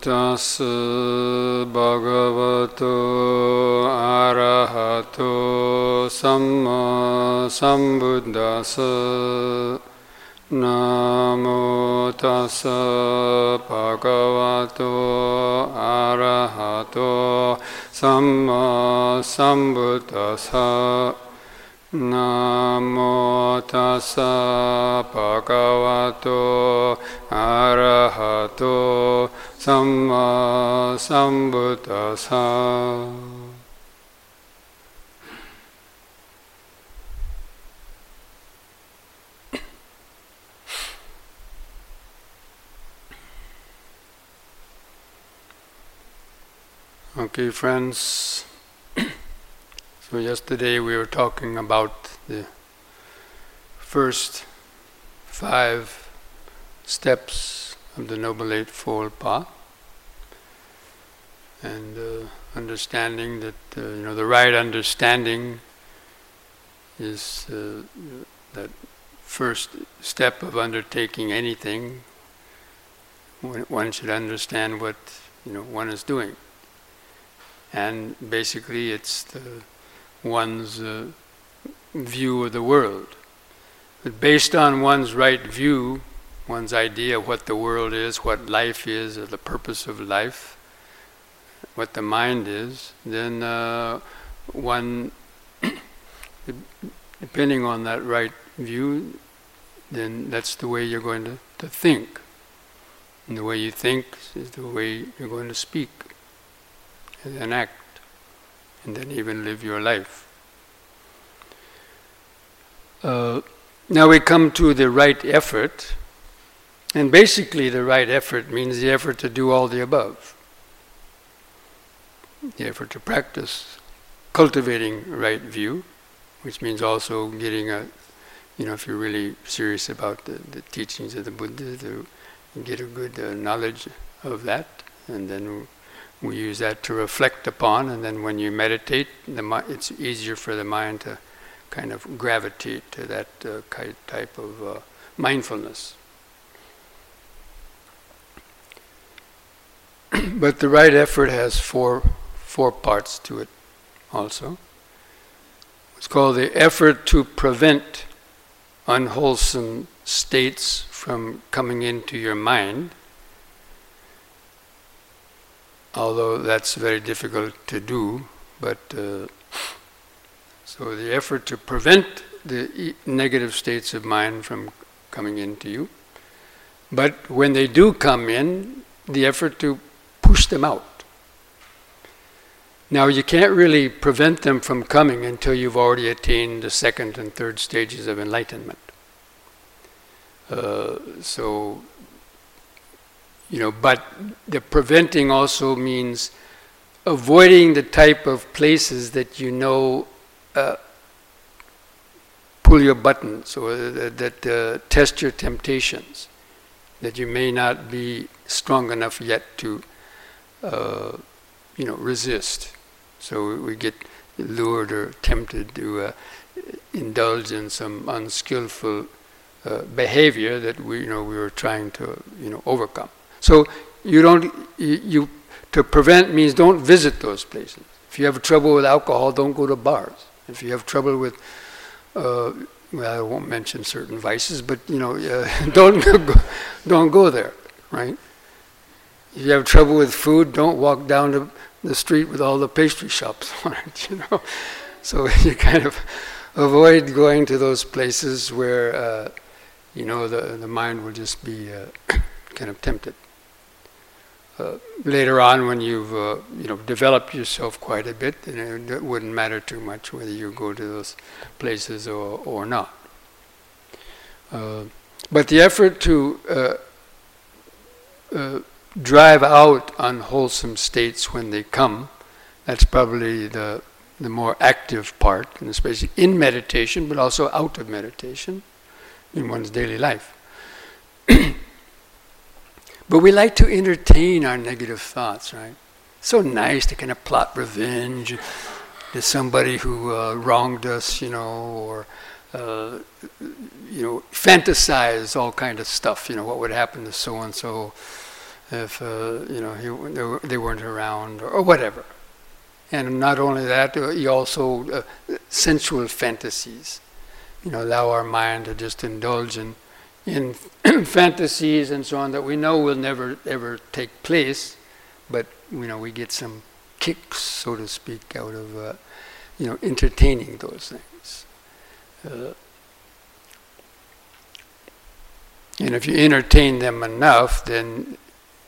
තස් භගවතු අරහතෝ සම්මා සම්බුද්දස්ස නමෝ තස් භගවතු අරහතෝ සම්මා සම්බුද්දස්ස නමෝ තස් භගවතු අරහතෝ samma sambuddhasa Okay, friends. so yesterday we were talking about the first five steps of the Noble Eightfold Path and uh, understanding that uh, you know the right understanding is uh, that first step of undertaking anything. One should understand what you know one is doing, and basically it's the one's uh, view of the world. But based on one's right view, one's idea of what the world is, what life is, or the purpose of life, what the mind is, then uh, one, depending on that right view, then that's the way you're going to, to think. And the way you think is the way you're going to speak and then act and then even live your life. Uh, now we come to the right effort, and basically the right effort means the effort to do all the above. The effort to practice cultivating right view, which means also getting a, you know, if you're really serious about the, the teachings of the Buddha, to get a good uh, knowledge of that, and then we use that to reflect upon, and then when you meditate, the, it's easier for the mind to kind of gravitate to that uh, type of uh, mindfulness. but the right effort has four four parts to it also. It's called the effort to prevent unwholesome states from coming into your mind although that's very difficult to do, but uh, so the effort to prevent the negative states of mind from coming into you, but when they do come in, the effort to push them out. Now, you can't really prevent them from coming until you've already attained the second and third stages of enlightenment. Uh, so you know, but the preventing also means avoiding the type of places that you know uh, pull your buttons or that, uh, test your temptations, that you may not be strong enough yet to, uh, you know, resist. So we get lured or tempted to uh, indulge in some unskillful uh, behavior that we, you know, we were trying to, you know, overcome. So you don't you, you, to prevent means don't visit those places. If you have trouble with alcohol, don't go to bars. If you have trouble with uh, well, I won't mention certain vices, but you know, uh, don't go, don't go there, right? If you have trouble with food, don't walk down the, the street with all the pastry shops on it, you know. So you kind of avoid going to those places where, uh, you know, the the mind will just be uh, kind of tempted. Uh, later on, when you've uh, you know developed yourself quite a bit, then it wouldn't matter too much whether you go to those places or or not. Uh, but the effort to uh, drive out unwholesome states when they come, that's probably the the more active part, and especially in meditation, but also out of meditation, in one's daily life. But we like to entertain our negative thoughts, right? So nice to kind of plot revenge to somebody who uh, wronged us, you know, or uh, you know, fantasize all kind of stuff. You know, what would happen to so and so, if uh, you know he, they weren't around or, whatever. And not only that, uh, he also uh, sensual fantasies. You know, allow our mind to just indulge in in fantasies and so on that we know will never ever take place, but you know we get some kicks, so to speak, out of uh, you know entertaining those things. Uh, and if you entertain them enough, then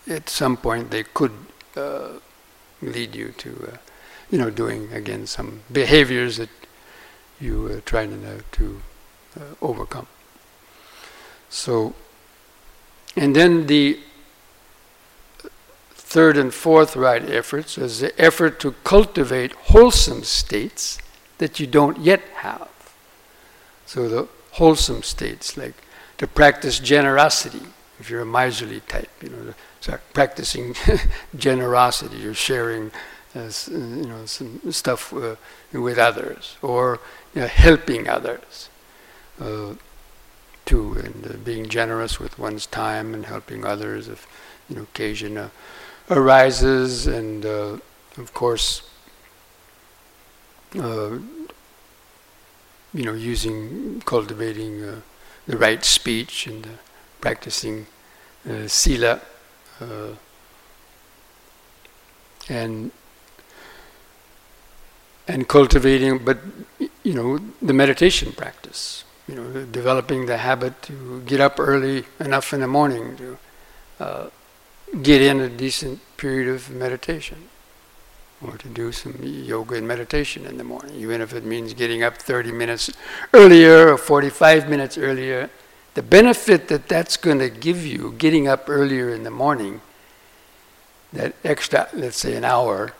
at some point they could uh, lead you to, uh, you know, doing again some behaviors that you uh, try to, to uh, overcome. So, and then the third and fourth right efforts is the effort to cultivate wholesome states that you don't yet have. So the wholesome states, like to practice generosity, if you're a miserly type, you know, practicing generosity. You're sharing, uh, you know, some stuff uh, with others, or you know, helping others, uh, too, and uh, being generous with one's time and helping others if you know occasion uh, arises, and uh, of course, you know, using cultivating the right speech and practicing sila uh, and and cultivating, but you know, the meditation practice. You know, developing the habit to get up early enough in the morning to uh, get in a decent period of meditation, or to do some yoga and meditation in the morning, even if it means getting up 30 minutes earlier or 45 minutes earlier the benefit that that's going to give you, getting up earlier in the morning, that extra, let's say an hour,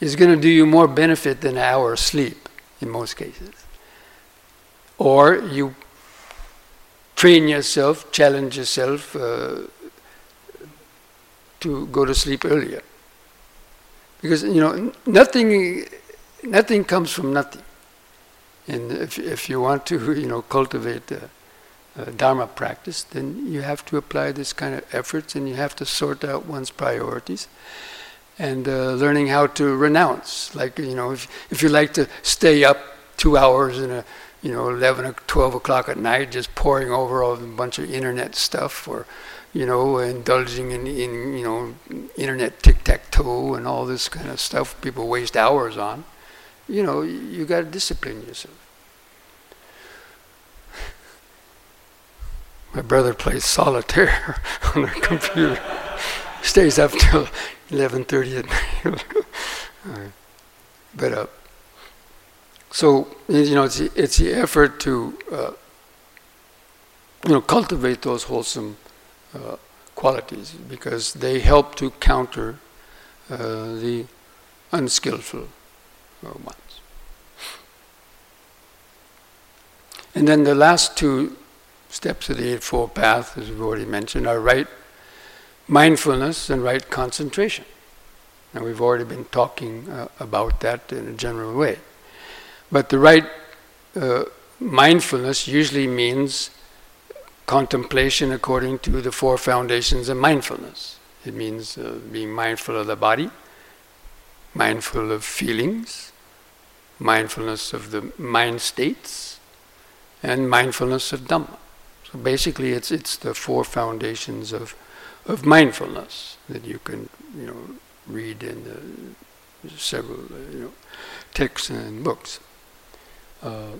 is going to do you more benefit than an hour of sleep in most cases. Or you train yourself, challenge yourself uh, to go to sleep earlier. Because, you know, nothing, nothing comes from nothing. And if, if you want to, you know, cultivate uh, uh, Dharma practice, then you have to apply this kind of efforts and you have to sort out one's priorities and uh, learning how to renounce. Like, you know, if, if you like to stay up two hours in a, you know, 11 or 12 o'clock at night just poring over a bunch of internet stuff or, you know, indulging in, in you know, internet tic-tac-toe and all this kind of stuff people waste hours on, you know, you got to discipline yourself. My brother plays solitaire on the computer. Stays up till 11:30 at night. but uh, so you know, it's the, it's the effort to uh, you know cultivate those wholesome uh, qualities because they help to counter uh, the unskillful uh, ones. And then the last two steps of the Eightfold Path, as we've already mentioned, are right mindfulness and right concentration. And we've already been talking uh, about that in a general way. But the right uh, mindfulness usually means contemplation according to the four foundations of mindfulness. It means uh, being mindful of the body, mindful of feelings, mindfulness of the mind states, and mindfulness of Dhamma. So basically, it's it's the four foundations of of mindfulness that you can you know read in the several uh, you know texts and books. Uh,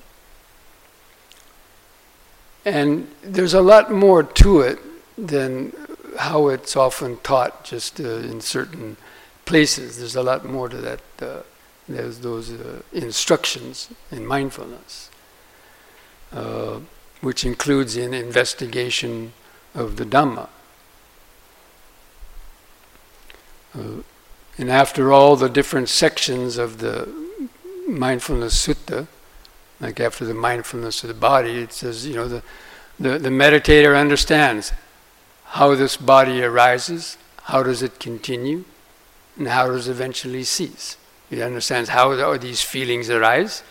and there's a lot more to it than how it's often taught just uh, in certain places. There's a lot more to that. Uh, there's those uh, instructions in mindfulness. Which includes an investigation of the Dhamma. Uh, and after all the different sections of the mindfulness sutta, like after the mindfulness of the body, it says, you know, the, the, the meditator understands how this body arises, how does it continue, and how does it eventually cease. He understands how these feelings arise,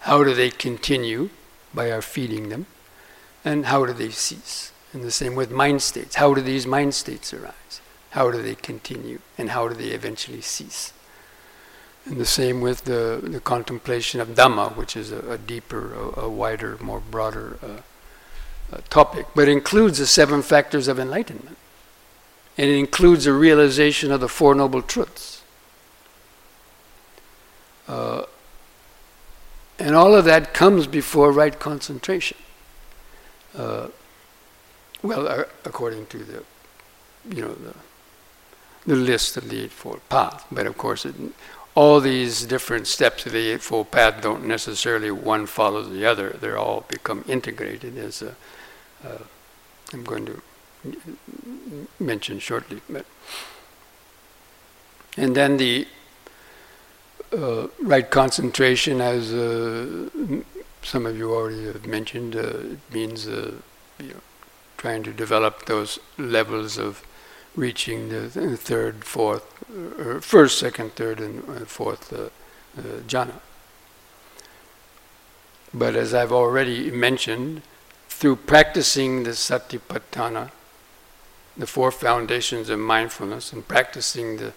how do they continue by our feeding them, and how do they cease? And the same with mind states. How do these mind states arise? How do they continue? And how do they eventually cease? And the same with the, the contemplation of Dhamma, which is a, a deeper, a, a, wider, more broader uh, uh, topic, but includes the seven factors of enlightenment. And it includes a realization of the Four Noble Truths. Uh, and all of that comes before right concentration. Uh, well, uh, according to the, you know, the, the list of the Eightfold Path. But of course, it, all these different steps of the Eightfold Path don't necessarily one follows the other. They're all become integrated as a, uh, I'm going to mention shortly. But and then the uh, right concentration, as uh, some of you already have mentioned, uh, it means uh, you know, trying to develop those levels of reaching the third, fourth, or first, second, third, and uh, fourth uh, uh, jhana. But as I've already mentioned, through practicing the satipatthana, the four foundations of mindfulness, and practicing the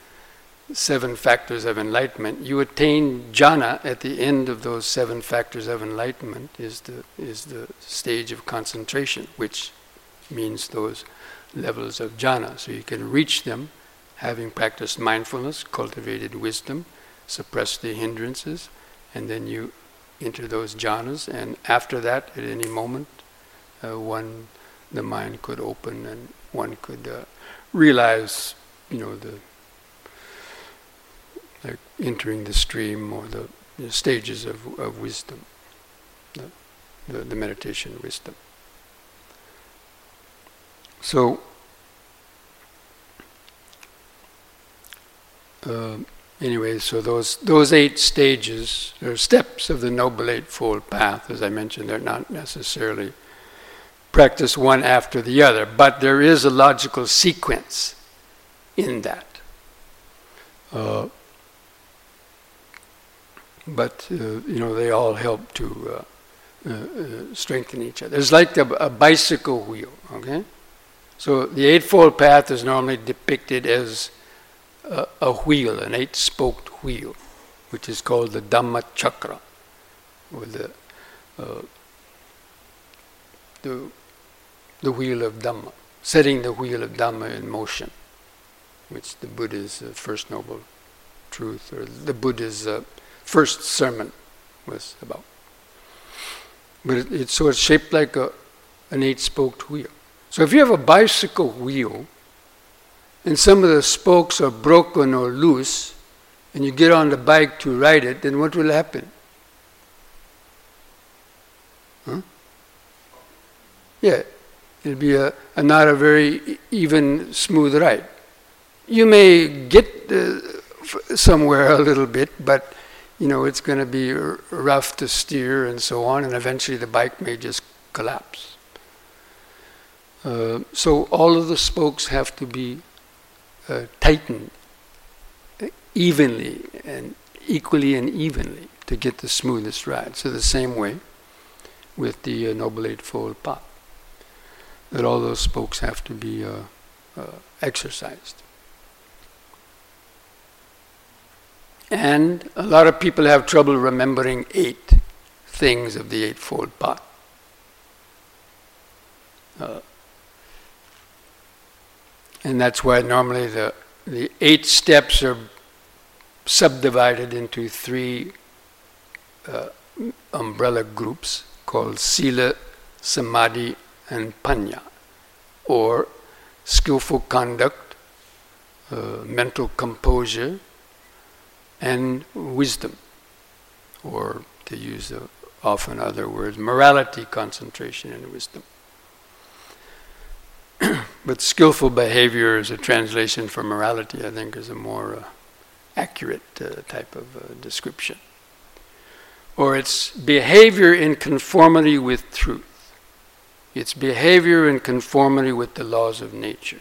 seven factors of enlightenment, you attain jhana at the end of those seven factors of enlightenment is the is the stage of concentration, which means those levels of jhana. So you can reach them having practiced mindfulness, cultivated wisdom, suppressed the hindrances, and then you enter those jhanas. And after that, at any moment, uh, one the mind could open and one could uh, realize, you know, the entering the stream or the, the stages of, of wisdom, the, the, the meditation wisdom. So, uh, anyway, so those those eight stages or steps of the Noble Eightfold Path, as I mentioned, they're not necessarily practiced one after the other, but there is a logical sequence in that. Uh, but uh, you know, they all help to uh, uh, uh, strengthen each other. It's like a, a bicycle wheel. Okay. So the Eightfold Path is normally depicted as a, a wheel, an eight-spoked wheel, which is called the Dhamma Chakra, or the, the, the wheel of Dhamma, setting the wheel of Dhamma in motion, which the Buddha's uh, first noble truth, or the Buddha's uh, first sermon was about. But it, it's so it's shaped like a, an eight-spoked wheel. So if you have a bicycle wheel and some of the spokes are broken or loose, and you get on the bike to ride it, then what will happen? Huh? Yeah, it'll be a, a not a very even, smooth ride. You may get uh, somewhere a little bit, but you know it's going to be rough to steer and so on, and eventually the bike may just collapse. Uh, so all of the spokes have to be uh, tightened evenly and equally and evenly to get the smoothest ride. So the same way with the uh, Noble Eightfold Path, that all those spokes have to be uh, uh, exercised. And a lot of people have trouble remembering eight things of the Eightfold Path. Uh, and that's why normally the, the eight steps are subdivided into three uh, umbrella groups called Sila, Samadhi, and Panya, or skillful conduct, uh, mental composure, and wisdom, or to use uh, often other words, morality, concentration, and wisdom. but skillful behavior is a translation for morality, I think, is a more uh, accurate uh, type of uh, description. Or it's behavior in conformity with truth. It's behavior in conformity with the laws of nature.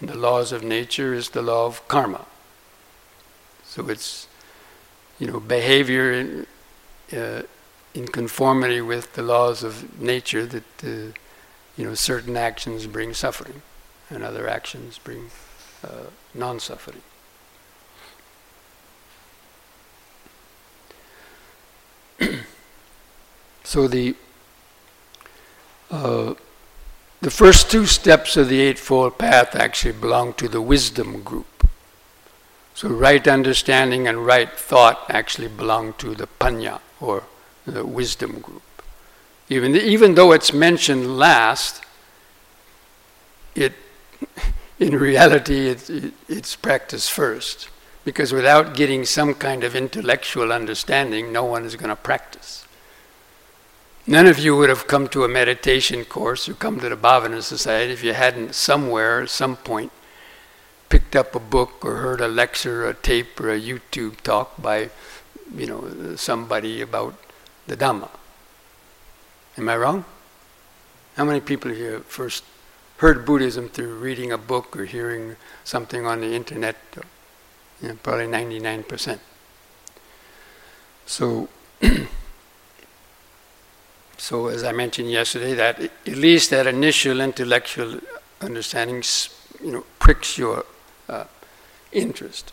And the laws of nature is the law of karma. So it's, you know, behavior in, uh, in conformity with the laws of nature that uh, you know, certain actions bring suffering, and other actions bring uh, non-suffering. so the uh, the first two steps of the Eightfold Path actually belong to the wisdom group. So right understanding and right thought actually belong to the panya or the wisdom group. Even, even though it's mentioned last, it, in reality, it, it, it's practiced first. Because without getting some kind of intellectual understanding, no one is going to practice. None of you would have come to a meditation course or come to the Bhavana Society if you hadn't somewhere, at some point, picked up a book or heard a lecture, or a tape, or a YouTube talk by, you know, somebody about the Dhamma. Am I wrong? How many people here first heard Buddhism through reading a book or hearing something on the internet? Yeah, probably 99%. So, so as I mentioned yesterday, that at least that initial intellectual understanding, you know, pricks your uh, interest,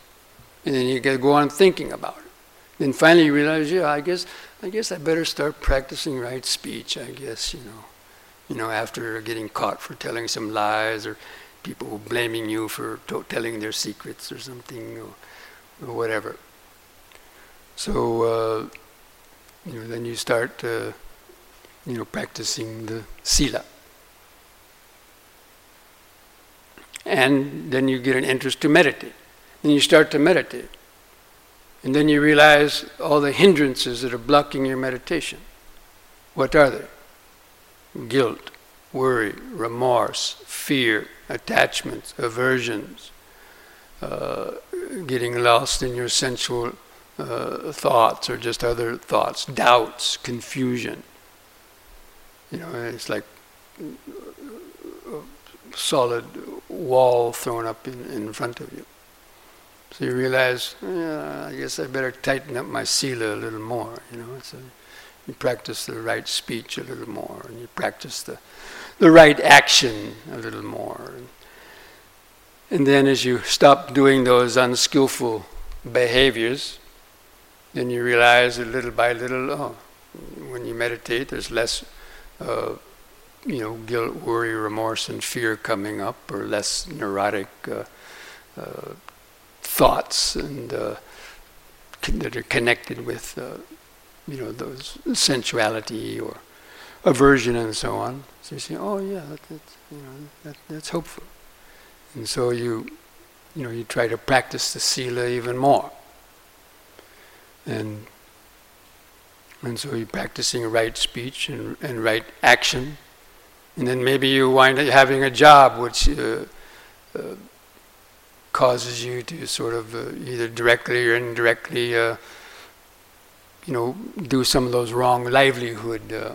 and then you go on thinking about it. Then finally you realize, yeah, I guess I guess I better start practicing right speech, I guess, you know. You know, after getting caught for telling some lies or people blaming you for to- telling their secrets or something or, or whatever. So, uh, you know, then you start, uh, you know, practicing the sila. And then you get an interest to meditate. Then you start to meditate. And then you realize all the hindrances that are blocking your meditation. What are they? Guilt, worry, remorse, fear, attachments, aversions, uh, getting lost in your sensual uh, thoughts or just other thoughts, doubts, confusion. You know, it's like solid wall thrown up in, in front of you. So you realize, yeah, I guess I better tighten up my sila a little more. You know, so you practice the right speech a little more, and you practice the the right action a little more. And then, as you stop doing those unskillful behaviors, then you realize that little by little, oh, when you meditate, there's less, uh, you know, guilt, worry, remorse, and fear coming up, or less neurotic. Uh, uh, thoughts and uh, that are connected with, uh, you know, those sensuality or aversion and so on. So you say, oh yeah, that, that's, you know, that, that's hopeful. And so you, you know, you try to practice the sila even more. And and so you're practicing right speech and, and right action. And then maybe you wind up having a job which uh, uh, causes you to sort of uh, either directly or indirectly, uh, you know, do some of those wrong livelihood uh,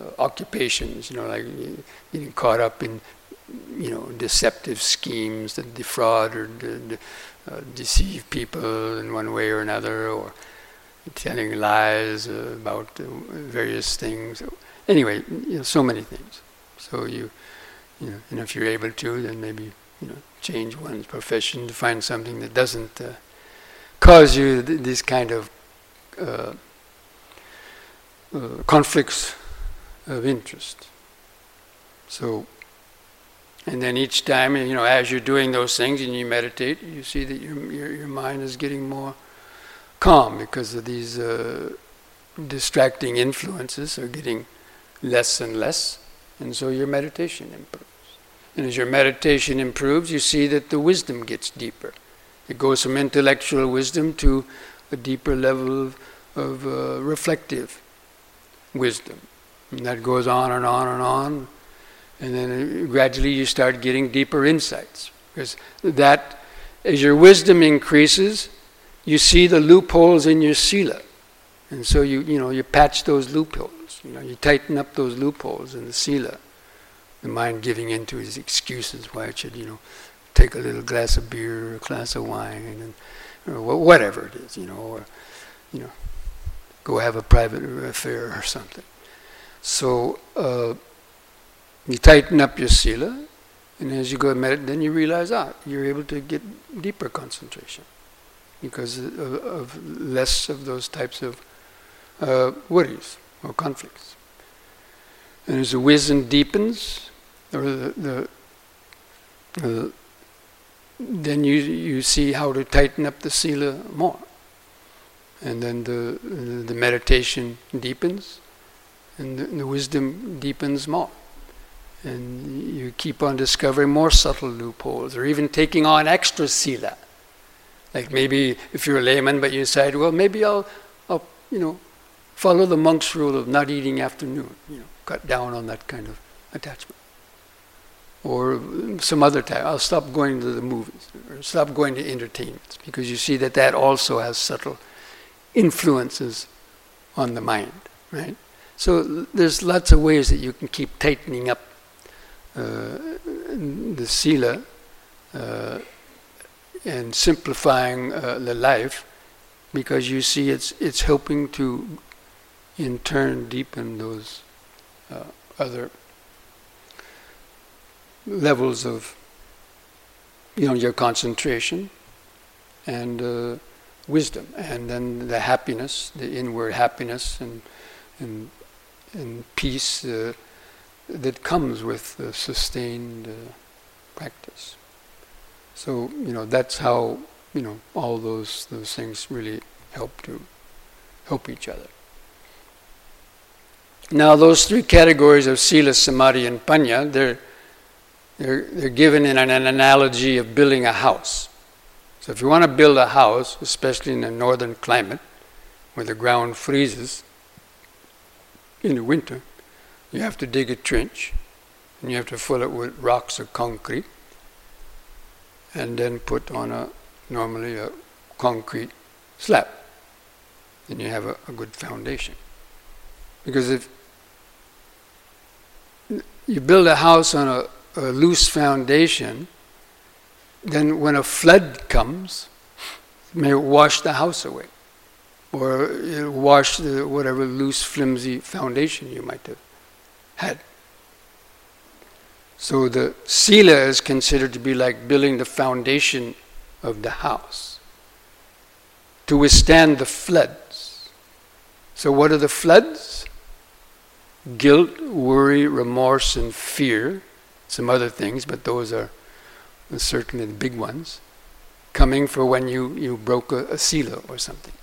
uh occupations. You know, like getting caught up in, you know, deceptive schemes that defraud or de- de- deceive people in one way or another, or telling lies about various things. Anyway, you know, so many things. So you, you know, and if you're able to, then maybe you know change one's profession to find something that doesn't uh, cause you th- this kind of uh, uh, conflicts of interest. So, and then each time, you know, as you're doing those things and you meditate, you see that your your, your mind is getting more calm because of these uh, distracting influences are getting less and less, and so your meditation improves. And as your meditation improves, you see that the wisdom gets deeper. It goes from intellectual wisdom to a deeper level of, of uh, reflective wisdom. And that goes on and on and on. And then gradually you start getting deeper insights. Because that, as your wisdom increases, you see the loopholes in your sila. And so you, you know, you patch those loopholes. You know, you tighten up those loopholes in the sila the mind giving in to his excuses why it should, you know, take a little glass of beer or a glass of wine and or whatever it is, you know, or you know, go have a private affair or something. So uh, you tighten up your sila, And as you go meditate, then you realize, ah, you're able to get deeper concentration because of, of less of those types of uh, worries or conflicts. And as the wisdom deepens, or the, the then you you see how to tighten up the sila more, and then the the meditation deepens, and the, the wisdom deepens more and you keep on discovering more subtle loopholes or even taking on extra sila. Like maybe if you're a layman, but you decide, well, maybe I'll, I'll, you know, follow the monk's rule of not eating after noon. You know, cut down on that kind of attachment. Or some other time, I'll stop going to the movies or stop going to entertainments because you see that that also has subtle influences on the mind, right? So there's lots of ways that you can keep tightening up uh, the sila uh, and simplifying uh, the life because you see it's it's helping to in turn deepen those uh, other levels of you know your concentration and uh, wisdom and then the happiness the inward happiness and and and peace uh, that comes with sustained uh, practice. So you know that's how you know all those those things really help to help each other. Now those three categories of sila, samadhi, and panya, they're they're, they're given in an, an analogy of building a house. So if you want to build a house, especially in a northern climate, where the ground freezes in the winter, you have to dig a trench and you have to fill it with rocks or concrete and then put on a normally a concrete slab. Then you have a, a good foundation. Because if you build a house on a, a loose foundation, then when a flood comes, it may wash the house away or wash the whatever loose, flimsy foundation you might have had. So the sila is considered to be like building the foundation of the house to withstand the floods. So, what are the floods? Guilt, worry, remorse, and fear. Some other things, but those are certainly the big ones. Coming for when you, you broke a, a sila or something.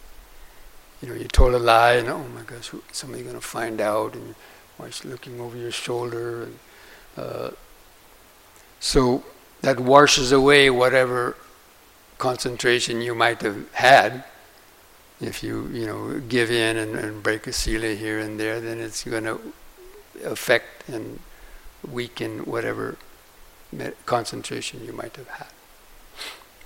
You know, you told a lie, and oh my gosh, somebody's going to find out. And always looking over your shoulder. And, uh, so that washes away whatever concentration you might have had. If you, you know, give in and, and break a sila here and there, then it's going to affect and weaken whatever concentration you might have had.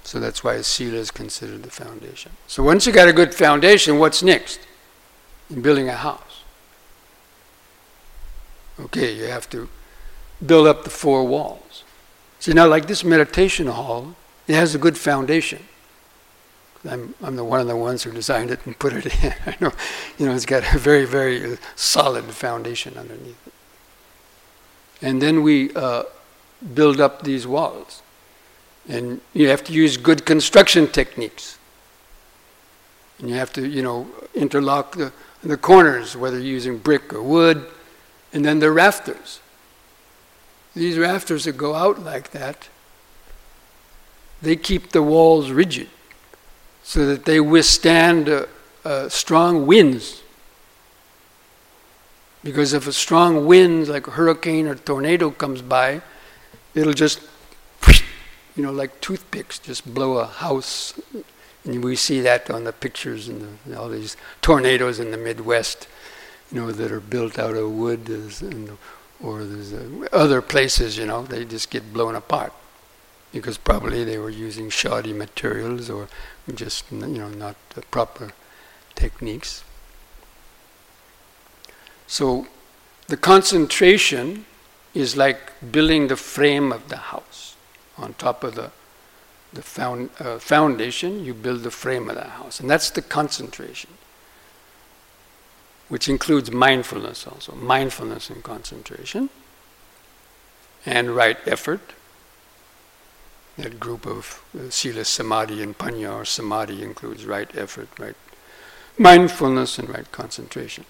So that's why sila is considered the foundation. So once you got a good foundation, what's next in building a house? Okay, you have to build up the four walls. See, now, like this meditation hall, it has a good foundation. I'm, I'm the one of the ones who designed it and put it in. I know, you know, it's got a very, very solid foundation underneath it. And then we uh, build up these walls. And you have to use good construction techniques. And you have to, you know, interlock the, the corners, whether you're using brick or wood, and then the rafters. These rafters that go out like that, they keep the walls rigid so that they withstand uh, uh, strong winds. Because if a strong wind, like a hurricane or tornado, comes by, it'll just, you know, like toothpicks, just blow a house. And we see that on the pictures and all these tornadoes in the Midwest you know, that are built out of wood, or there's uh, other places, you know, they just get blown apart because probably they were using shoddy materials or just, you know, not the proper techniques. So the concentration is like building the frame of the house. On top of the, the found, uh, foundation, you build the frame of the house. And that's the concentration which includes mindfulness also, mindfulness and concentration, and right effort, that group of uh, Sila Samadhi and Panya or Samadhi includes right effort, right mindfulness, and right concentration.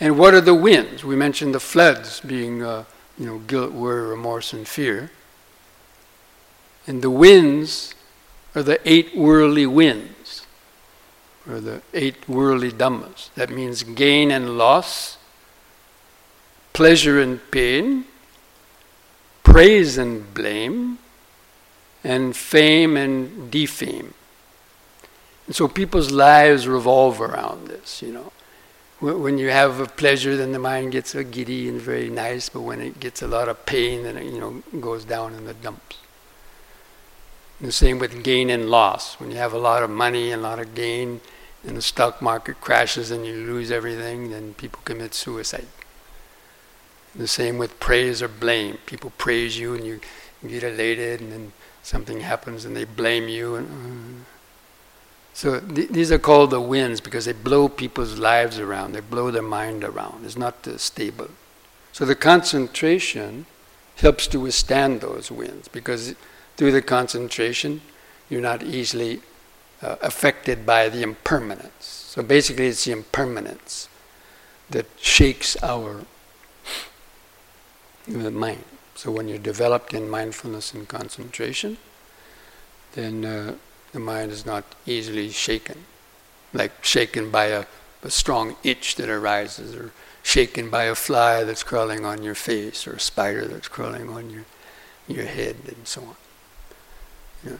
And what are the winds? We mentioned the floods being, uh, you know, guilt, worry, remorse, and fear. And the winds are the eight worldly winds, or the eight worldly dhammas. That means gain and loss, pleasure and pain, praise and blame, and fame and defame. And so people's lives revolve around this, you know. When you have a pleasure, then the mind gets a giddy and very nice, but when it gets a lot of pain, then it, you know, goes down in the dumps. And the same with gain and loss. When you have a lot of money and a lot of gain, and the stock market crashes and you lose everything, then people commit suicide. The same with praise or blame. People praise you and you get elated, and then something happens and they blame you. And, uh, so th- these are called the winds because they blow people's lives around. They blow their mind around. It's not uh, stable. So the concentration helps to withstand those winds because through the concentration, you're not easily uh, affected by the impermanence. So basically, it's the impermanence that shakes our mind. So when you're developed in mindfulness and concentration, then uh, the mind is not easily shaken, like shaken by a, a strong itch that arises, or shaken by a fly that's crawling on your face, or a spider that's crawling on your your head, and so on. You, know,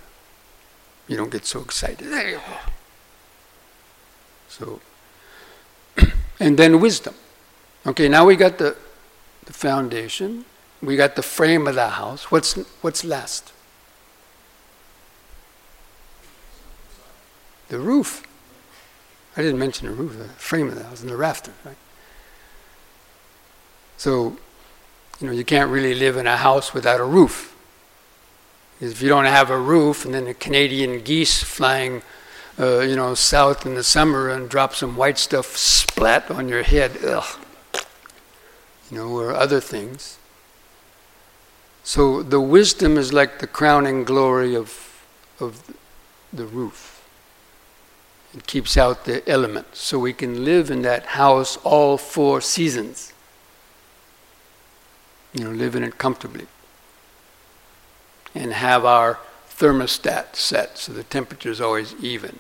you don't get so excited. So, and then wisdom. Okay, now we got the the foundation. We got the frame of the house. What's what's last? The roof. I didn't mention the roof, the frame of the house and the rafter, right? So, you know, you can't really live in a house without a roof. Because if you don't have a roof, and then the Canadian geese flying, uh, you know, south in the summer and drop some white stuff splat on your head, ugh you know, or other things. So the wisdom is like the crowning glory of, of the roof. It keeps out the elements, so we can live in that house all four seasons. You know, live in it comfortably. And have our thermostat set so the temperature is always even.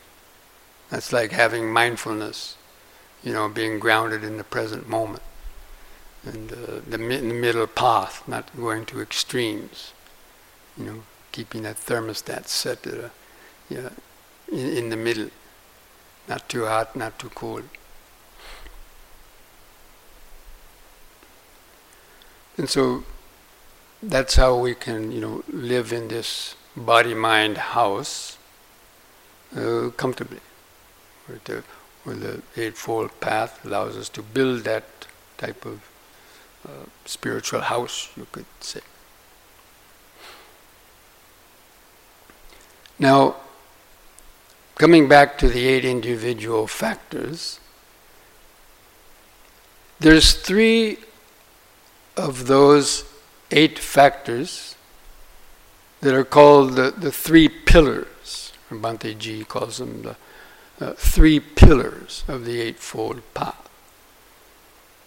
That's like having mindfulness, you know, being grounded in the present moment and uh, the, the middle path, not going to extremes. You know, keeping that thermostat set a, yeah, in, in the middle, not too hot, not too cold. And so that's how we can, you know, live in this body-mind house uh, comfortably. Where the, where the Eightfold Path allows us to build that type of spiritual house, you could say. Now, coming back to the eight individual factors, there's three of those eight factors that are called the, the three pillars. Bhante G calls them the uh, three pillars of the Eightfold Path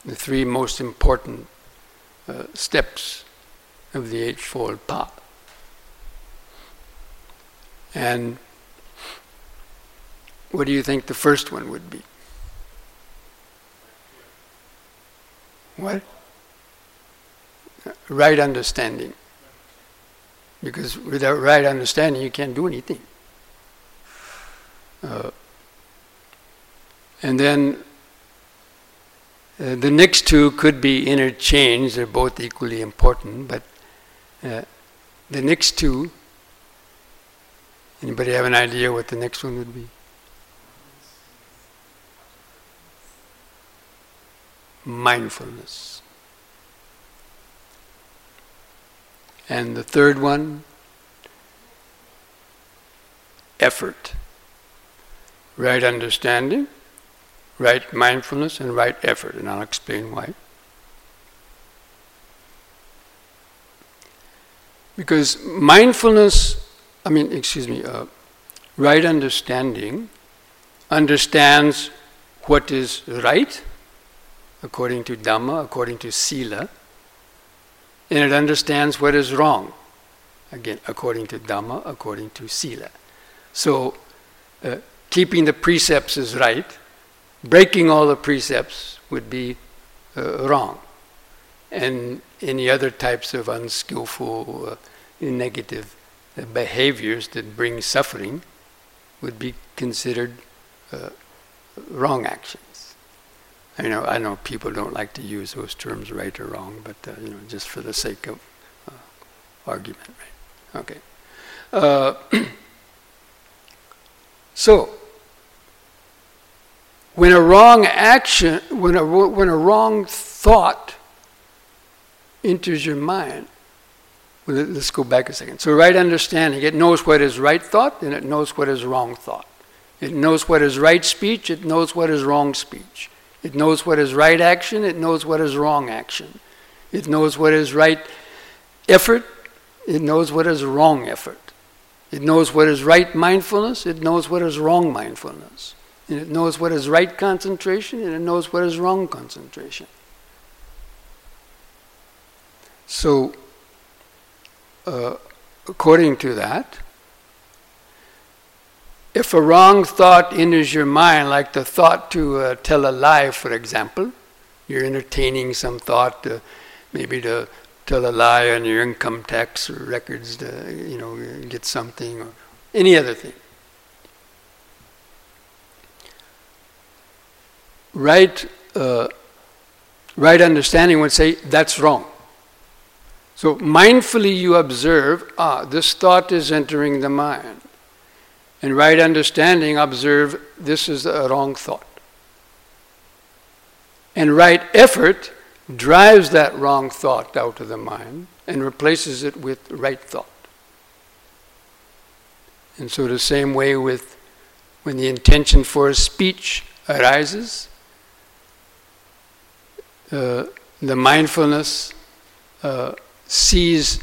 the three most important uh, steps of the Eightfold Path. And what do you think the first one would be? What? Right understanding. Because without right understanding, you can't do anything. Uh, and then uh, the next two could be interchanged, they're both equally important, but uh, the next two, anybody have an idea what the next one would be? Mindfulness. And the third one, effort. Right understanding right mindfulness and right effort, and I'll explain why. Because mindfulness, I mean, excuse me, uh, right understanding understands what is right according to Dhamma, according to Sila, and it understands what is wrong, again, according to Dhamma, according to Sila. So, uh, keeping the precepts is right, breaking all the precepts would be uh, wrong. And any other types of unskillful, uh, negative uh, behaviors that bring suffering would be considered uh, wrong actions. I know I know people don't like to use those terms, right or wrong, but uh, you know, just for the sake of uh, argument, right? Okay. So, when a wrong action, when a when a wrong thought enters your mind, well, let's go back a second. So, right understanding, it knows what is right thought and it knows what is wrong thought. It knows what is right speech, it knows what is wrong speech. It knows what is right action, it knows what is wrong action. It knows what is right effort, it knows what is wrong effort. It knows what is right mindfulness, it knows what is wrong mindfulness. And it knows what is right concentration, and it knows what is wrong concentration. So, uh, according to that, if a wrong thought enters your mind, like the thought to uh, tell a lie, for example, you're entertaining some thought, to, maybe to tell a lie on your income tax or records to, you know, get something or any other thing. Right, uh, right understanding would say that's wrong. So mindfully you observe, ah, this thought is entering the mind. And right understanding, observe this is a wrong thought. And right effort drives that wrong thought out of the mind and replaces it with right thought. And so, the same way with when the intention for a speech arises, uh, the mindfulness uh, sees,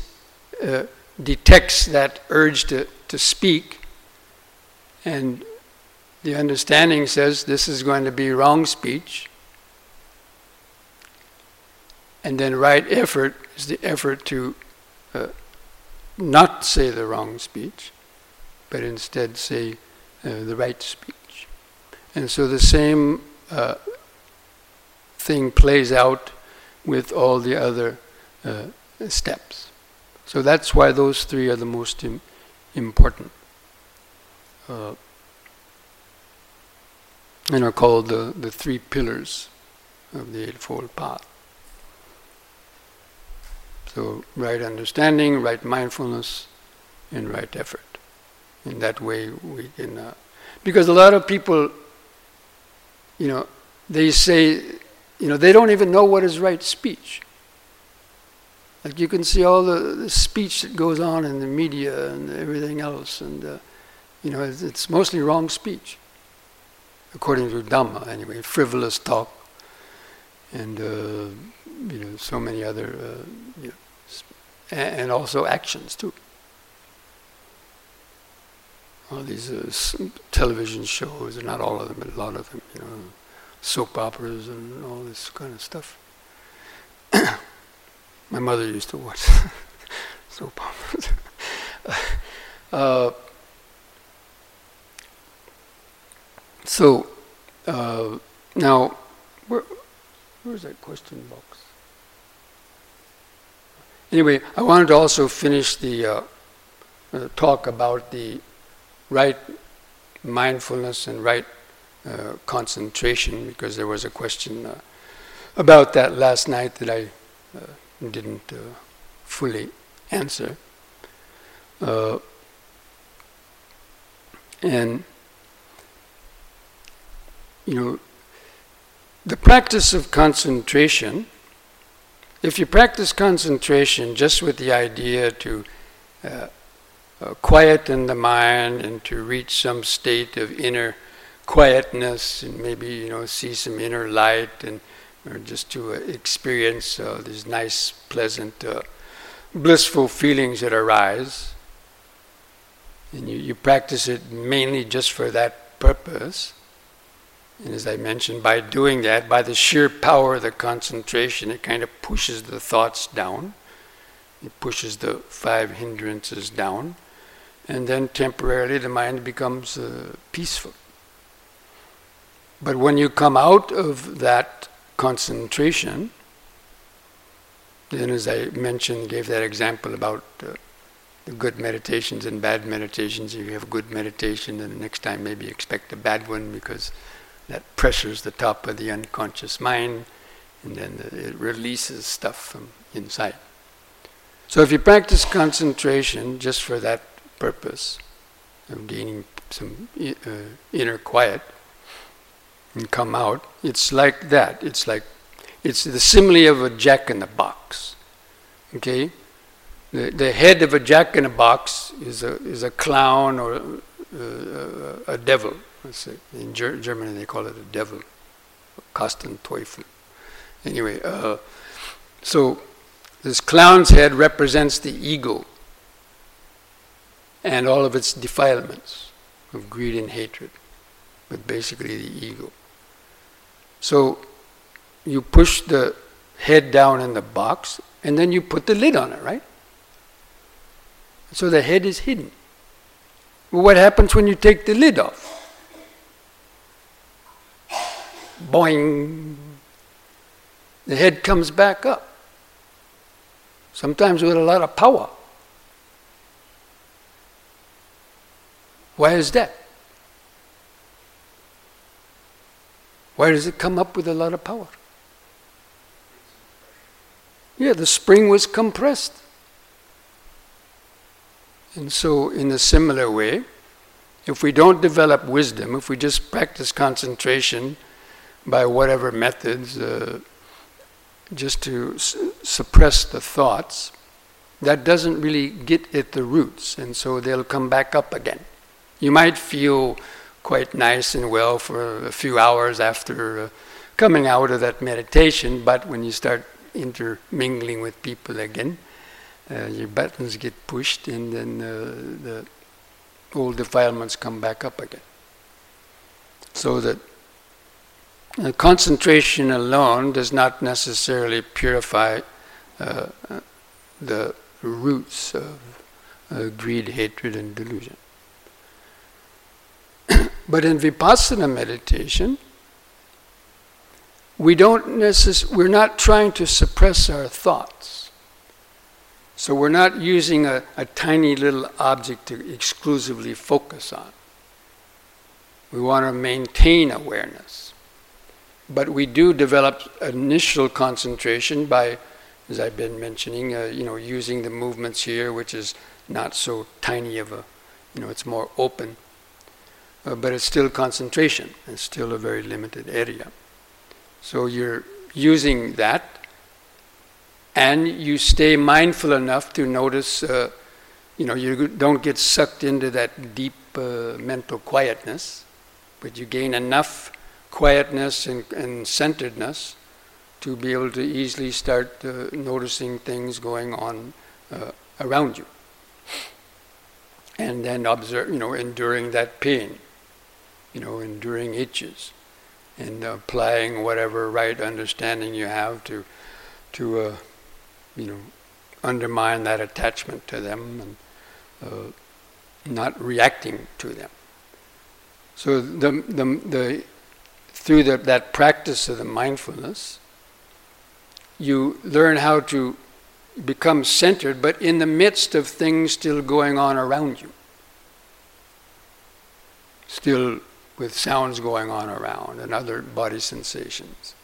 uh, detects that urge to, to speak and the understanding says this is going to be wrong speech. And then right effort is the effort to uh, not say the wrong speech, but instead say uh, the right speech. And so the same thing plays out with all the other uh, steps. So that's why those three are the most Im- important uh, and are called the, the three pillars of the Eightfold Path. So, right understanding, right mindfulness, and right effort. In that way, we can. Uh, because a lot of people, you know, they say, you know, they don't even know what is right speech. Like you can see all the, the speech that goes on in the media and everything else, and uh, you know, it's, it's mostly wrong speech, according to Dhamma anyway, frivolous talk, and uh, you know, so many other, uh, you know, and, and, also actions too. All these uh, television shows, not all of them, but a lot of them, you know, soap operas and all this kind of stuff. My mother used to watch soap operas. uh, So uh, now, where, where's that question box? Anyway, I wanted to also finish the uh, uh, talk about the right mindfulness and right uh, concentration because there was a question uh, about that last night that I uh, didn't fully answer. and you know, the practice of concentration, if you practice concentration just with the idea to uh, uh, quieten the mind and to reach some state of inner quietness and maybe you know see some inner light and or just to uh, experience uh, this nice pleasant uh, blissful feelings that arise, and you, you practice it mainly just for that purpose. And as I mentioned, by doing that, by the sheer power of the concentration, it kind of pushes the thoughts down. It pushes the five hindrances down. And then temporarily the mind becomes uh, peaceful. But when you come out of that concentration, then as I mentioned, gave that example about uh, the good meditations and bad meditations. If you have good meditation, then the next time maybe expect a bad one because that pressures the top of the unconscious mind and then it releases stuff from inside. So if you practice concentration just for that purpose of gaining some uh, inner quiet and come out, it's like that. It's like it's the simile of a jack in the box. Okay? The, the head of a jack in a box is a, is a clown or uh, a devil. Let's say. In Ger- Germany they call it a devil, Kastenteufel. Anyway, uh, so this clown's head represents the ego and all of its defilements of greed and hatred, but basically the ego. So you push the head down in the box and then you put the lid on it, right? So the head is hidden. Well, what happens when you take the lid off? Boing. The head comes back up. Sometimes with a lot of power. Why is that? Why does it come up with a lot of power? Yeah, the spring was compressed. And so, in a similar way, if we don't develop wisdom, if we just practice concentration by whatever methods, uh, just to suppress the thoughts, that doesn't really get at the roots, and so they'll come back up again. You might feel quite nice and well for a few hours after uh, coming out of that meditation, but when you start intermingling with people again, uh, your buttons get pushed and then uh, the old defilements come back up again. So that concentration alone does not necessarily purify uh, the roots of greed, hatred, and delusion. but in vipassana meditation, we don't necess- we're not trying to suppress our thoughts. So we're not using a, a tiny little object to exclusively focus on. We want to maintain awareness. But we do develop initial concentration by, as I've been mentioning, uh, you know, using the movements here, which is not so tiny of a, you know, it's more open. Uh, but it's still concentration. It's still a very limited area. So you're using that, and you stay mindful enough to notice, uh, you know, you don't get sucked into that deep uh, mental quietness, but you gain enough quietness and, and centeredness to be able to easily start uh, noticing things going on uh, around you. And then observe, you know, enduring that pain, you know, enduring itches and applying whatever right understanding you have to, to uh, you know, undermine that attachment to them and uh, not reacting to them. So the, the, the, through the, that practice of the mindfulness, you learn how to become centered, but in the midst of things still going on around you. Still with sounds going on around and other body sensations.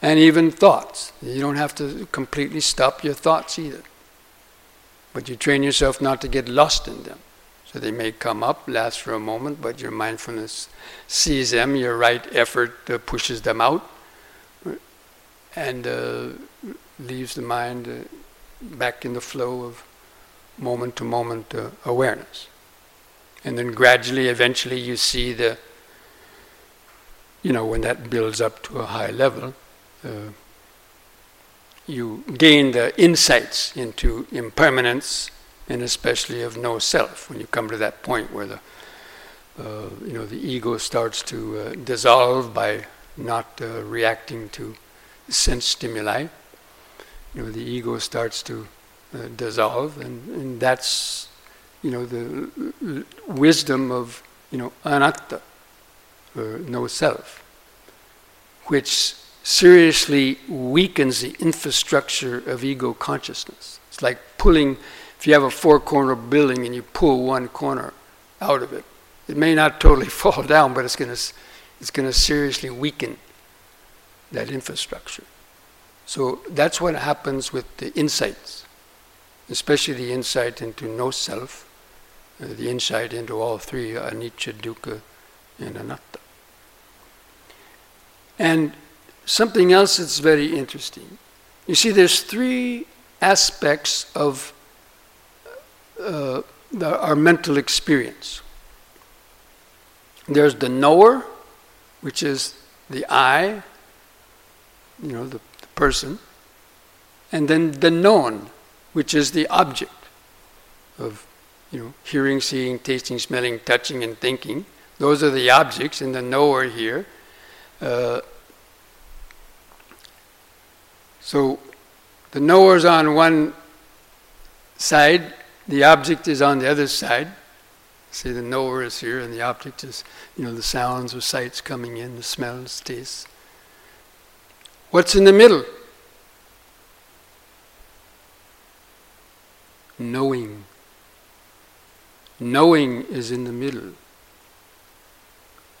And even thoughts. You don't have to completely stop your thoughts either. But you train yourself not to get lost in them. So they may come up, last for a moment, but your mindfulness sees them, your right effort uh, pushes them out, and uh, leaves the mind uh, back in the flow of moment to moment uh, awareness. And then gradually, eventually, you see the, you know, when that builds up to a high level, uh, you gain the insights into impermanence and especially of no self. When you come to that point where the uh, you know the ego starts to uh, dissolve by not uh, reacting to sense stimuli, you know the ego starts to uh, dissolve, and, and that's you know the wisdom of you know anatta, or no self, which seriously weakens the infrastructure of ego consciousness. It's like pulling, if you have a four corner building and you pull one corner out of it, it may not totally fall down, but it's going to it's going to seriously weaken that infrastructure. So that's what happens with the insights, especially the insight into no self, uh, the insight into all three anicca, dukkha, and anatta. And something else that's very interesting. You see, there's three aspects of uh, the, our mental experience. There's the knower, which is the I, you know, the, the person, and then the known, which is the object of, you know, hearing, seeing, tasting, smelling, touching, and thinking. Those are the objects, and the knower here. Uh, so the knower is on one side, the object is on the other side. Say the knower is here and the object is, you know, the sounds or sights coming in, the smells, tastes. What's in the middle? Knowing. Knowing is in the middle.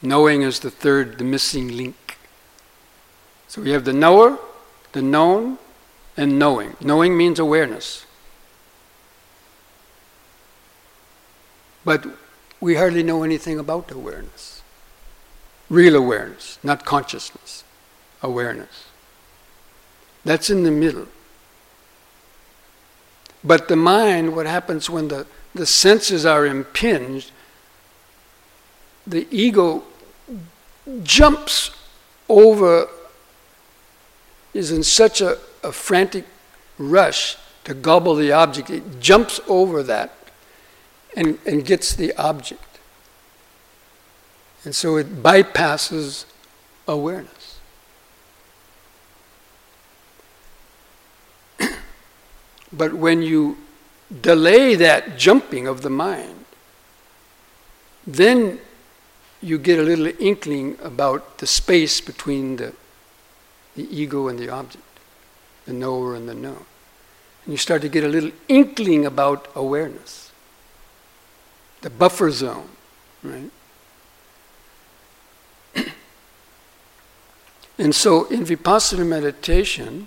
Knowing is the third, the missing link. So we have the knower, the known and knowing. Knowing means awareness. But we hardly know anything about awareness. Real awareness, not consciousness. Awareness. That's in the middle. But the mind, what happens when the, the senses are impinged, the ego jumps over is in such a, a frantic rush to gobble the object, it jumps over that and, and gets the object. And so it bypasses awareness. but when you delay that jumping of the mind, then you get a little inkling about the space between the the ego and the object, the knower and the known. And you start to get a little inkling about awareness, the buffer zone, right? and so in Vipassana meditation,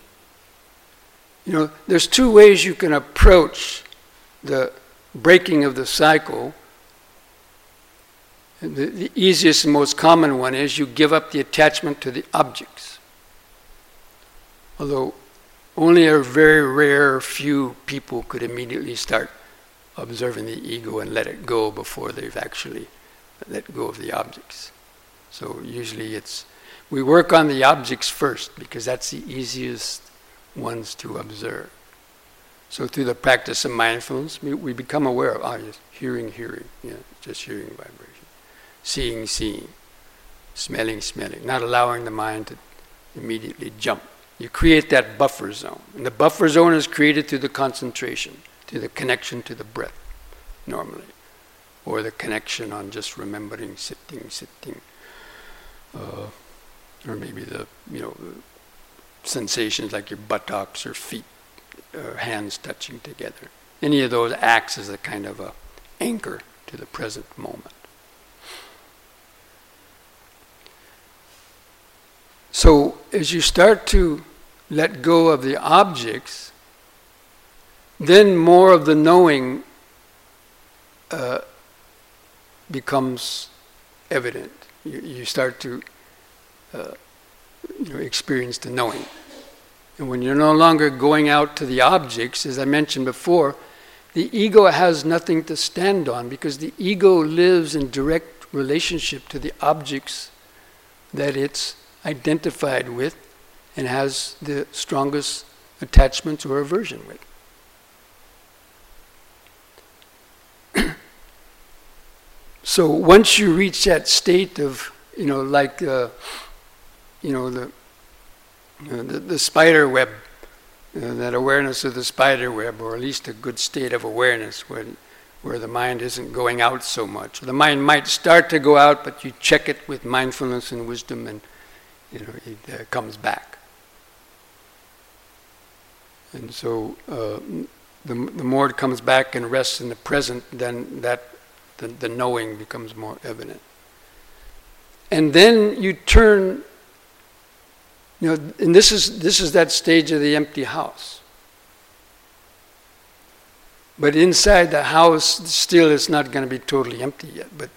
you know, there's two ways you can approach the breaking of the cycle. The, the easiest and most common one is you give up the attachment to the objects although only a very rare few people could immediately start observing the ego and let it go before they've actually let go of the objects. So usually it's we work on the objects first because that's the easiest ones to observe. So through the practice of mindfulness, we, we become aware of ah, yes, hearing, hearing, yeah, just hearing vibration, seeing, seeing, smelling, smelling, not allowing the mind to immediately jump you create that buffer zone. And the buffer zone is created through the concentration, through the connection to the breath, normally, or the connection on just remembering sitting, sitting, uh, or maybe the, you know, sensations like your buttocks or feet or hands touching together. Any of those acts as a kind of a anchor to the present moment. So as you start to let go of the objects, then more of the knowing uh, becomes evident. You, you start to uh, you know, experience the knowing. And when you're no longer going out to the objects, as I mentioned before, the ego has nothing to stand on because the ego lives in direct relationship to the objects that it's identified with and has the strongest attachments or aversion with. so once you reach that state of, you know, like, uh, you know, the, the, the spider web, uh, that awareness of the spider web, or at least a good state of awareness when, where the mind isn't going out so much. The mind might start to go out, but you check it with mindfulness and wisdom, and you know it uh, comes back. And so, uh, the, the more it comes back and rests in the present, then that the, the knowing becomes more evident. And then you turn you know, and this is, this is that stage of the empty house. But inside the house, still it's not going to be totally empty yet, but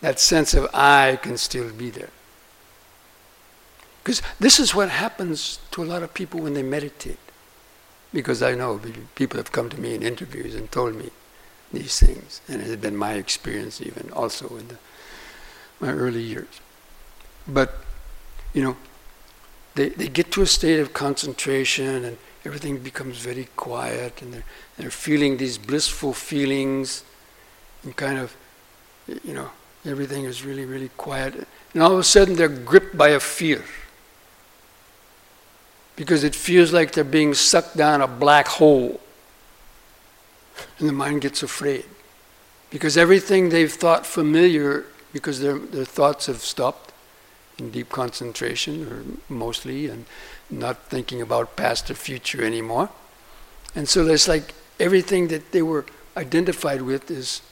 that sense of I can still be there. Because this is what happens to a lot of people when they meditate. Because I know people have come to me in interviews and told me these things, and it has been my experience even also in the, my early years. But, you know, they, they get to a state of concentration and everything becomes very quiet and they're, they're feeling these blissful feelings and kind of, you know, everything is really, really quiet. And all of a sudden they're gripped by a fear because it feels like they're being sucked down a black hole. And the mind gets afraid because everything they've thought familiar, because their, their thoughts have stopped, in deep concentration, or mostly, and not thinking about past or future anymore. And so there's like everything that they were identified with is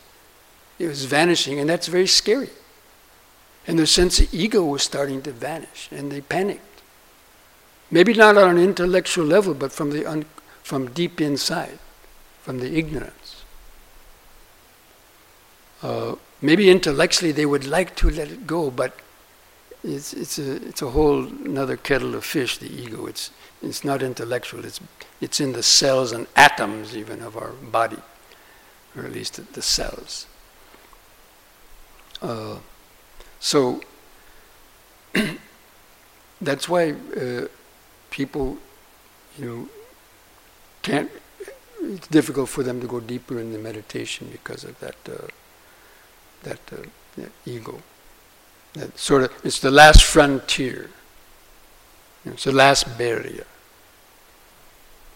it was vanishing, and that's very scary. And their sense of ego was starting to vanish, and they panicked. Maybe not on an intellectual level, but from the un- from deep inside, from the ignorance. Uh, maybe intellectually they would like to let it go, but it's, it's, a, it's a whole another kettle of fish, the ego. It's, it's not intellectual, it's, it's in the cells and atoms even of our body, or at least the cells. Uh, so that's why uh, people, you know, can't. It's difficult for them to go deeper in the meditation because of that uh, that, uh, that ego. That sort of, it's the last frontier. It's the last barrier.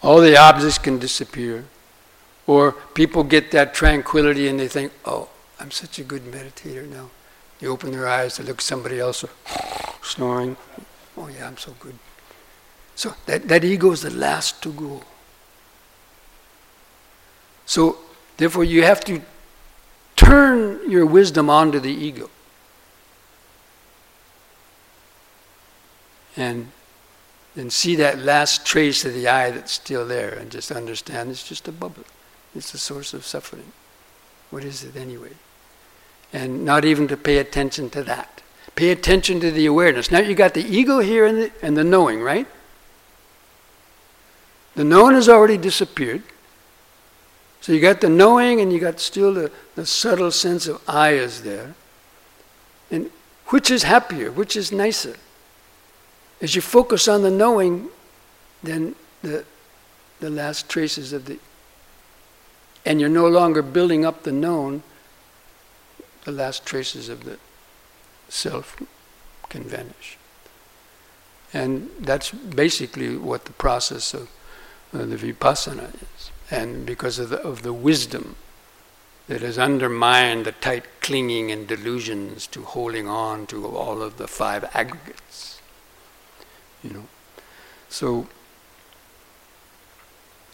All the objects can disappear. Or people get that tranquility and they think, oh, I'm such a good meditator now. They open their eyes, they look at somebody else snoring. Oh, yeah, I'm so good. So that, that ego is the last to go. So, therefore, you have to turn your wisdom onto the ego. And and see that last trace of the I that's still there and just understand it's just a bubble. It's the source of suffering. What is it anyway? And not even to pay attention to that. Pay attention to the awareness. Now you got the ego here and the, and the knowing, right? The known has already disappeared. So you got the knowing and you got still the, the subtle sense of I is there. And which is happier? Which is nicer? As you focus on the knowing, then the, the last traces of the, and you're no longer building up the known, the last traces of the self can vanish. And that's basically what the process of uh, the vipassana is. And because of the, of the wisdom that has undermined the tight clinging and delusions to holding on to all of the five aggregates you know. So,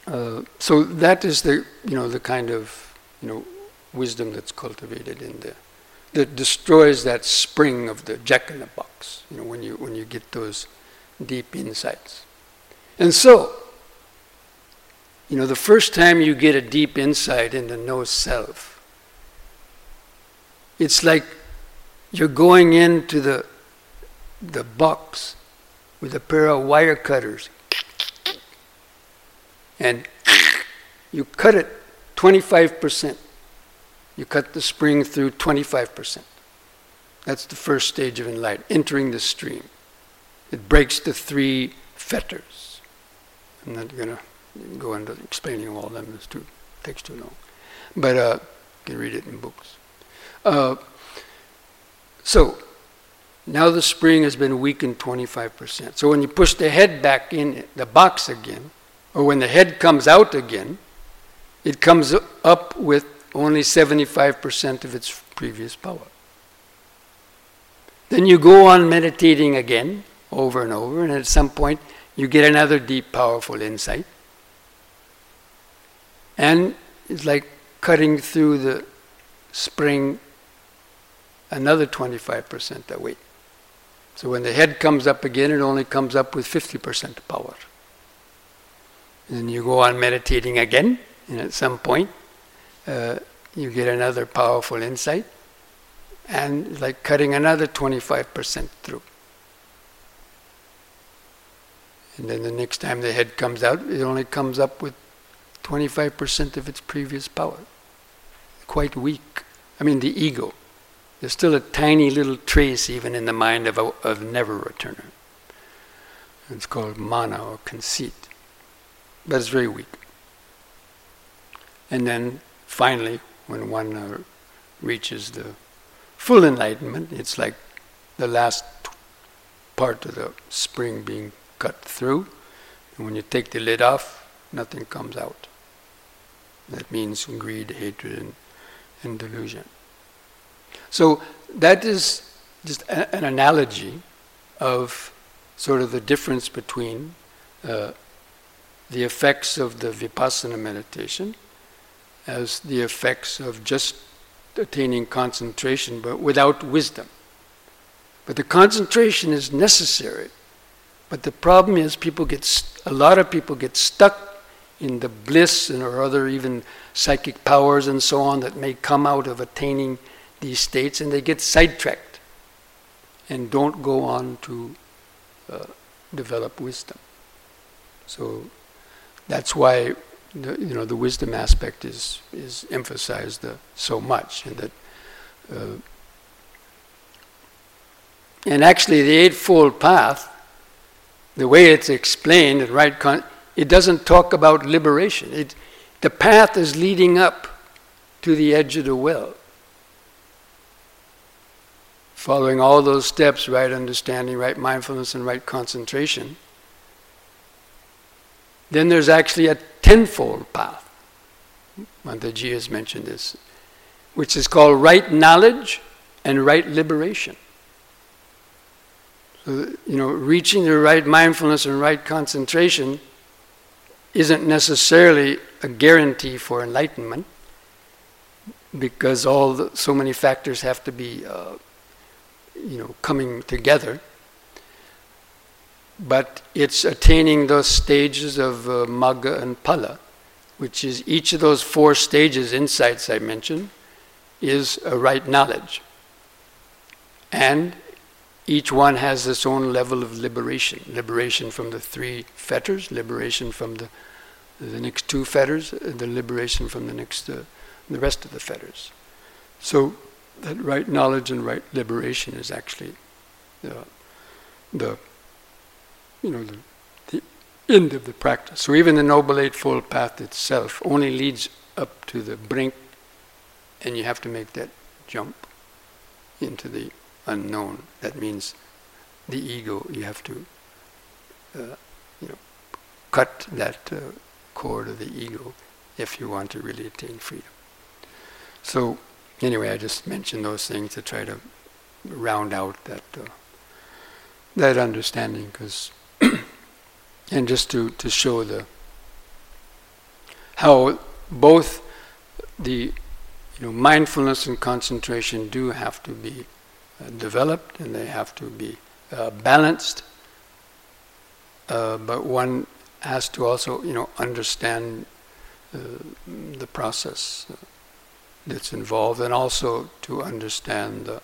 uh, so that is the you know the kind of you know wisdom that's cultivated in there that destroys that spring of the jack in the box. You know when you when you get those deep insights, and so you know the first time you get a deep insight into no self, it's like you're going into the the box with a pair of wire cutters. And you cut it 25%. You cut the spring through 25%. That's the first stage of enlightenment, entering the stream. It breaks the three fetters I'm not going to go into explaining all of them. It's too takes too long. But uh, you can read it in books. Uh, so now the spring has been weakened 25%. So when you push the head back in the box again, or when the head comes out again, it comes up with only 75% of its previous power. Then you go on meditating again, over and over, and at some point you get another deep, powerful insight. And it's like cutting through the spring another 25% that weight. So when the head comes up again, it only comes up with 50% power. And you go on meditating again, and at some point, uh, you get another powerful insight, and like cutting another 25% through. And then the next time the head comes out, it only comes up with 25% of its previous power. Quite weak. I mean, the ego. There's still a tiny little trace even in the mind of a of never returner. It's called mana or conceit. But it's very weak. And then finally, when one uh, reaches the full enlightenment, it's like the last part of the spring being cut through. And when you take the lid off, nothing comes out. That means greed, hatred, and, and delusion. So that is just a, an analogy of sort of the difference between uh, the effects of the vipassana meditation as the effects of just attaining concentration but without wisdom. But the concentration is necessary. But the problem is people get st- a lot of people get stuck in the bliss and or other even psychic powers and so on that may come out of attaining these states and they get sidetracked and don't go on to uh, develop wisdom. So that's why the, you know the wisdom aspect is is emphasized uh, so much, and that. Uh, and actually, the Eightfold Path, the way it's explained in right, con- it doesn't talk about liberation. It, the path is leading up to the edge of the well. Following all those steps, right understanding, right mindfulness, and right concentration then there's actually a tenfold path. Bhanteji has mentioned this, which is called right knowledge and right liberation. So, you know, reaching the right mindfulness and right concentration isn't necessarily a guarantee for enlightenment because all the, so many factors have to be, uh, you know, coming together but it's attaining those stages of uh, Magga and Phala, which is each of those four stages, insights I mentioned, is a right knowledge. And each one has its own level of liberation liberation from the three fetters, liberation from the, the next two fetters, the liberation from the next, uh, the rest of the fetters. So, that right knowledge and right liberation is actually the, the you know, the, the end of the practice. So even the Noble Eightfold Path itself only leads up to the brink, and you have to make that jump into the unknown. That means the ego. You have to, uh, you know, cut that uh, cord of the ego if you want to really attain freedom. So anyway, I just mentioned those things to try to round out that uh, that understanding because and just to, to show the how both the you know mindfulness and concentration do have to be uh, developed and they have to be uh, balanced. Uh, but one has to also you know understand uh, the process that's involved and also to understand the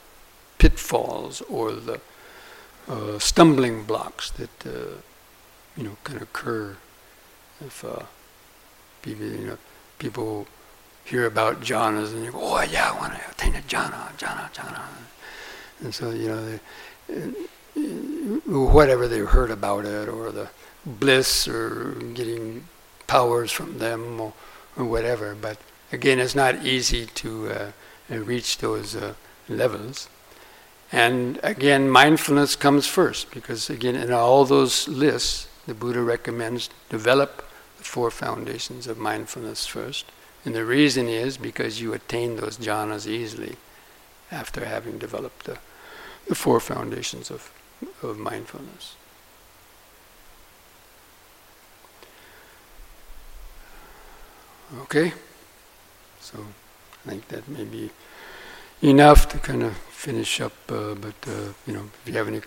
pitfalls or the uh, stumbling blocks that uh, you know can occur if uh, people you know people hear about jhanas and you go, oh yeah, I want to attain a jhana, jhana, jhana, and so you know, they, whatever they've heard about it, or the bliss, or getting powers from them, or, or whatever. But again, it's not easy to uh, reach those uh, levels. And again, mindfulness comes first because, again, in all those lists, the Buddha recommends develop the four foundations of mindfulness first. And the reason is because you attain those jhanas easily after having developed the, the four foundations of, of mindfulness. Okay? So I think that may be enough to kind of finish up. Uh, but uh, you know, if you have any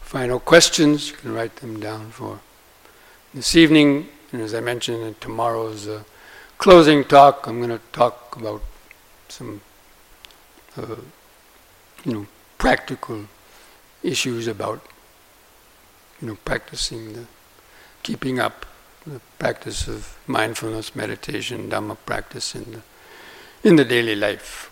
final questions, you can write them down for this evening. And as I mentioned in tomorrow's uh, closing talk, I'm going to talk about some, uh, you know, practical issues about, you know, practicing the, keeping up the practice of mindfulness, meditation, Dhamma practice in the in the daily life.